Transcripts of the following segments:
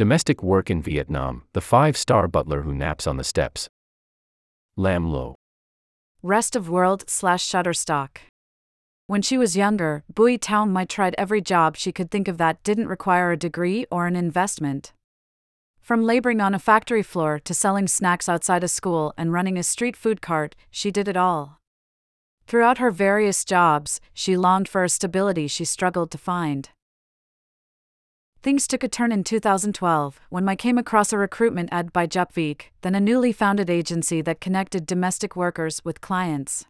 Domestic work in Vietnam, the five star butler who naps on the steps. Lam Lo. Rest of world slash Shutterstock. When she was younger, Bui Tao Mai tried every job she could think of that didn't require a degree or an investment. From laboring on a factory floor to selling snacks outside a school and running a street food cart, she did it all. Throughout her various jobs, she longed for a stability she struggled to find. Things took a turn in 2012 when Mai came across a recruitment ad by JupViec, then a newly founded agency that connected domestic workers with clients.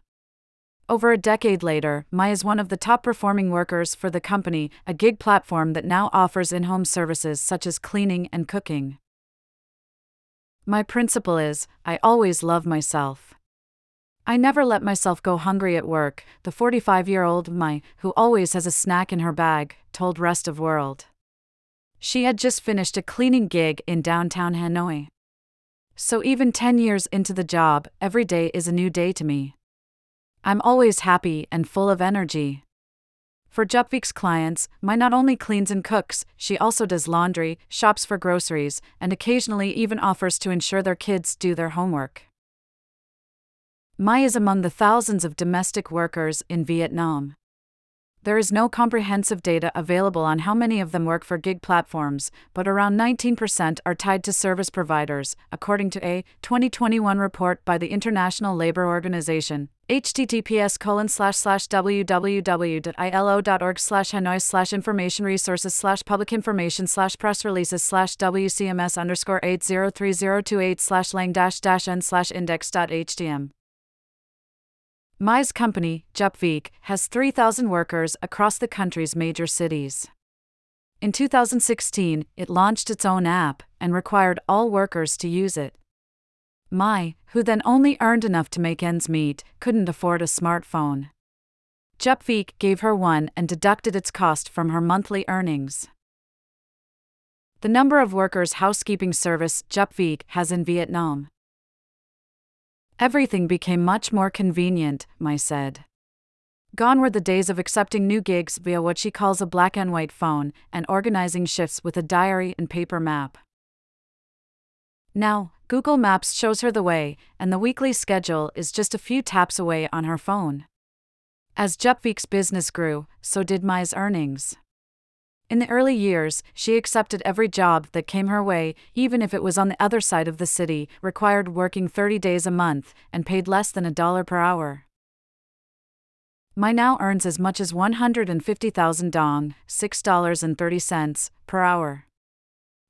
Over a decade later, Mai is one of the top performing workers for the company, a gig platform that now offers in home services such as cleaning and cooking. My principle is I always love myself. I never let myself go hungry at work, the 45 year old Mai, who always has a snack in her bag, told Rest of World. She had just finished a cleaning gig in downtown Hanoi. So even 10 years into the job, every day is a new day to me. I'm always happy and full of energy. For JupViec's clients, Mai not only cleans and cooks, she also does laundry, shops for groceries, and occasionally even offers to ensure their kids do their homework. Mai is among the thousands of domestic workers in Vietnam. There is no comprehensive data available on how many of them work for gig platforms, but around 19% are tied to service providers, according to a 2021 report by the International Labour Organization. https colon slash slash www.ilo.org slash hanoi slash information resources slash public information slash press releases slash wcms underscore 803028 slash lang dash dash n index.htm. Mai's company, JupViec, has 3,000 workers across the country's major cities. In 2016, it launched its own app and required all workers to use it. Mai, who then only earned enough to make ends meet, couldn't afford a smartphone. JupViec gave her one and deducted its cost from her monthly earnings. The number of workers housekeeping service JupViec has in Vietnam Everything became much more convenient, Mai said. Gone were the days of accepting new gigs via what she calls a black and white phone and organizing shifts with a diary and paper map. Now, Google Maps shows her the way, and the weekly schedule is just a few taps away on her phone. As JupViec's business grew, so did Mai's earnings. In the early years, she accepted every job that came her way, even if it was on the other side of the city, required working 30 days a month, and paid less than a dollar per hour. Mai now earns as much as 150,000 dong, $6.30 per hour.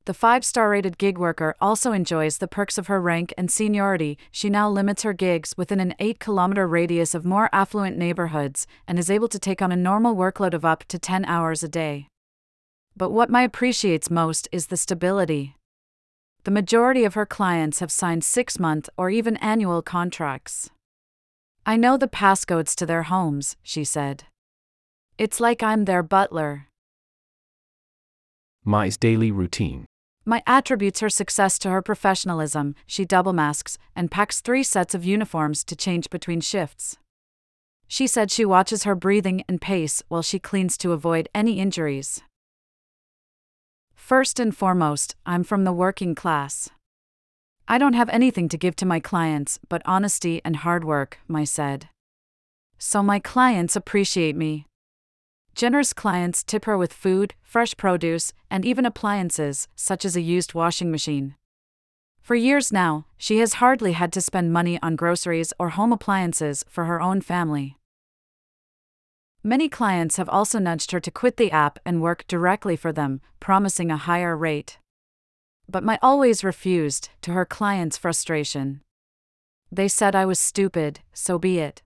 The five star rated gig worker also enjoys the perks of her rank and seniority. She now limits her gigs within an 8 kilometer radius of more affluent neighborhoods and is able to take on a normal workload of up to 10 hours a day. But what Mai appreciates most is the stability. The majority of her clients have signed six month or even annual contracts. I know the passcodes to their homes, she said. It's like I'm their butler. Mai's daily routine. Mai attributes her success to her professionalism. She double masks and packs three sets of uniforms to change between shifts. She said she watches her breathing and pace while she cleans to avoid any injuries. First and foremost, I'm from the working class. I don't have anything to give to my clients but honesty and hard work, Mai said. So my clients appreciate me. Generous clients tip her with food, fresh produce, and even appliances, such as a used washing machine. For years now, she has hardly had to spend money on groceries or home appliances for her own family. Many clients have also nudged her to quit the app and work directly for them, promising a higher rate. But Mai always refused, to her clients' frustration. They said I was stupid, so be it.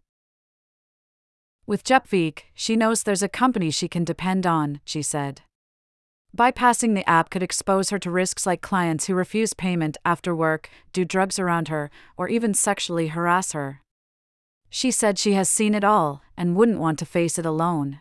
With JupViec, she knows there's a company she can depend on, she said. Bypassing the app could expose her to risks like clients who refuse payment after work, do drugs around her, or even sexually harass her. She said she has seen it all and wouldn't want to face it alone.